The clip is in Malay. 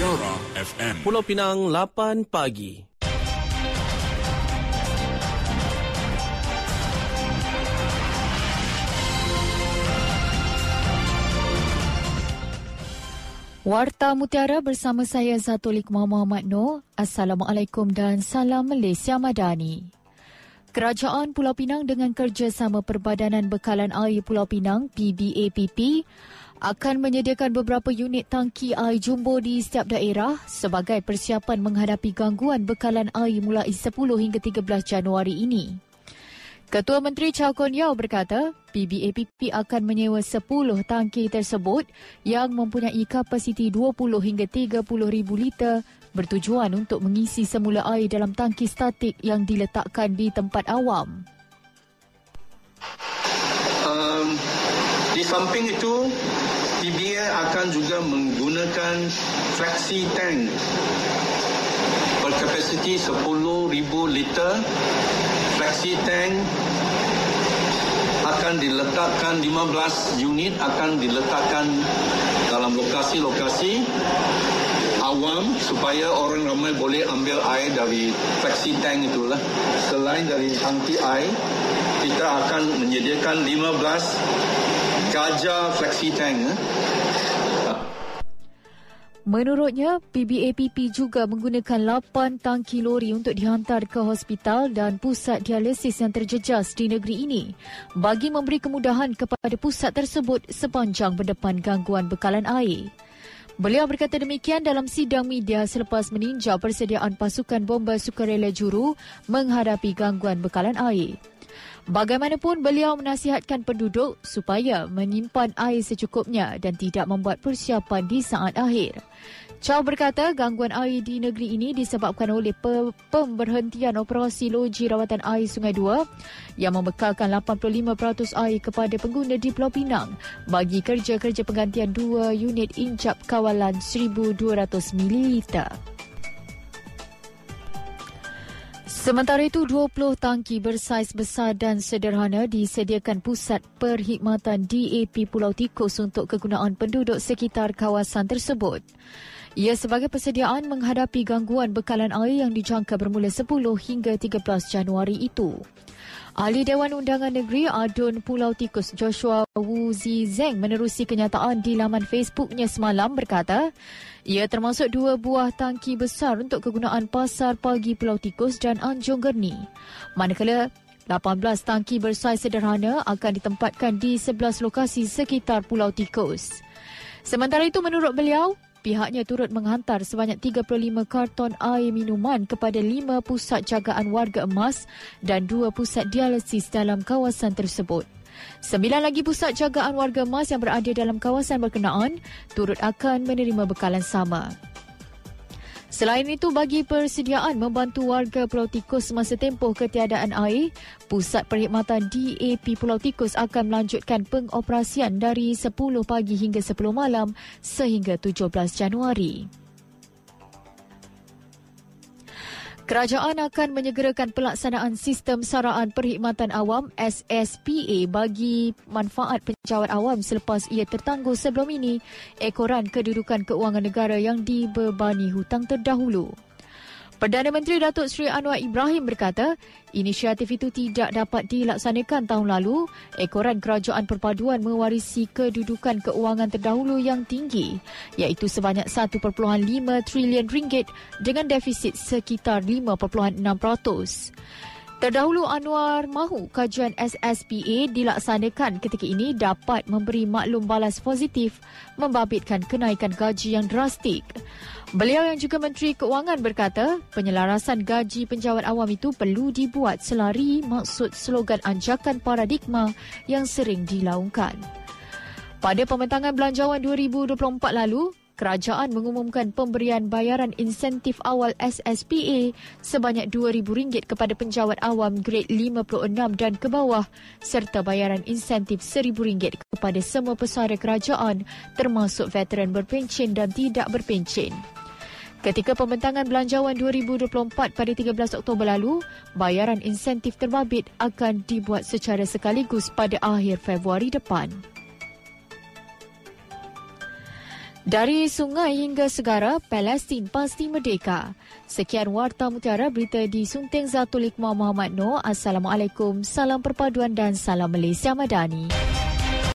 Mutiara FM. Pulau Pinang 8 pagi. Warta Mutiara bersama saya Zatulik Muhammad Noor. Assalamualaikum dan salam Malaysia Madani. Kerajaan Pulau Pinang dengan kerjasama Perbadanan Bekalan Air Pulau Pinang PBAPP akan menyediakan beberapa unit tangki air jumbo di setiap daerah sebagai persiapan menghadapi gangguan bekalan air mulai 10 hingga 13 Januari ini. Ketua Menteri Chow Kon Yao berkata, PBAPP akan menyewa 10 tangki tersebut yang mempunyai kapasiti 20 hingga 30 ribu liter bertujuan untuk mengisi semula air dalam tangki statik yang diletakkan di tempat awam. Um, di samping itu, PBA akan juga menggunakan flexi tank berkapasiti 10,000 liter flexi tank akan diletakkan 15 unit akan diletakkan dalam lokasi-lokasi awam supaya orang ramai boleh ambil air dari flexi tank itulah. Selain dari tangki air, kita akan menyediakan 15 gajah flexi tank. Eh. Menurutnya, PBAPP juga menggunakan 8 tangki lori untuk dihantar ke hospital dan pusat dialisis yang terjejas di negeri ini bagi memberi kemudahan kepada pusat tersebut sepanjang berdepan gangguan bekalan air. Beliau berkata demikian dalam sidang media selepas meninjau persediaan pasukan bomba sukarela juru menghadapi gangguan bekalan air. Bagaimanapun beliau menasihatkan penduduk supaya menyimpan air secukupnya dan tidak membuat persiapan di saat akhir. Chow berkata gangguan air di negeri ini disebabkan oleh pe- pemberhentian operasi loji rawatan air Sungai Dua yang membekalkan 85% air kepada pengguna di Pulau Pinang bagi kerja-kerja penggantian dua unit injap kawalan 1200 ml. Sementara itu, 20 tangki bersaiz besar dan sederhana disediakan Pusat Perkhidmatan DAP Pulau Tikus untuk kegunaan penduduk sekitar kawasan tersebut. Ia sebagai persediaan menghadapi gangguan bekalan air yang dijangka bermula 10 hingga 13 Januari itu. Ahli Dewan Undangan Negeri Adun Pulau Tikus Joshua Wu Zizeng menerusi kenyataan di laman Facebooknya semalam berkata, ia termasuk dua buah tangki besar untuk kegunaan Pasar Pagi Pulau Tikus dan Anjung Gerni. Manakala 18 tangki bersaiz sederhana akan ditempatkan di 11 lokasi sekitar Pulau Tikus. Sementara itu menurut beliau, pihaknya turut menghantar sebanyak 35 karton air minuman kepada 5 pusat jagaan warga emas dan 2 pusat dialisis dalam kawasan tersebut. Sembilan lagi pusat jagaan warga emas yang berada dalam kawasan berkenaan turut akan menerima bekalan sama. Selain itu, bagi persediaan membantu warga Pulau Tikus semasa tempoh ketiadaan air, Pusat Perkhidmatan DAP Pulau Tikus akan melanjutkan pengoperasian dari 10 pagi hingga 10 malam sehingga 17 Januari. Kerajaan akan menyegerakan pelaksanaan sistem saraan perkhidmatan awam SSPA bagi manfaat penjawat awam selepas ia tertangguh sebelum ini ekoran kedudukan keuangan negara yang dibebani hutang terdahulu. Perdana Menteri Datuk Seri Anwar Ibrahim berkata, inisiatif itu tidak dapat dilaksanakan tahun lalu. Ekoran kerajaan perpaduan mewarisi kedudukan keuangan terdahulu yang tinggi, iaitu sebanyak 1.5 trilion ringgit dengan defisit sekitar 5.6%. Terdahulu Anwar mahu kajian SSPA dilaksanakan ketika ini dapat memberi maklum balas positif membabitkan kenaikan gaji yang drastik. Beliau yang juga Menteri Keuangan berkata, penyelarasan gaji penjawat awam itu perlu dibuat selari maksud slogan anjakan paradigma yang sering dilaungkan. Pada pembentangan belanjawan 2024 lalu, kerajaan mengumumkan pemberian bayaran insentif awal SSPA sebanyak RM2,000 kepada penjawat awam grade 56 dan ke bawah serta bayaran insentif RM1,000 kepada semua pesara kerajaan termasuk veteran berpencen dan tidak berpencen. Ketika pembentangan belanjawan 2024 pada 13 Oktober lalu, bayaran insentif terbabit akan dibuat secara sekaligus pada akhir Februari depan. Dari sungai hingga segara, Palestin pasti merdeka. Sekian Warta Mutiara berita di Sunteng Zatul Iqmah Muhammad Noor. Assalamualaikum, salam perpaduan dan salam Malaysia Madani.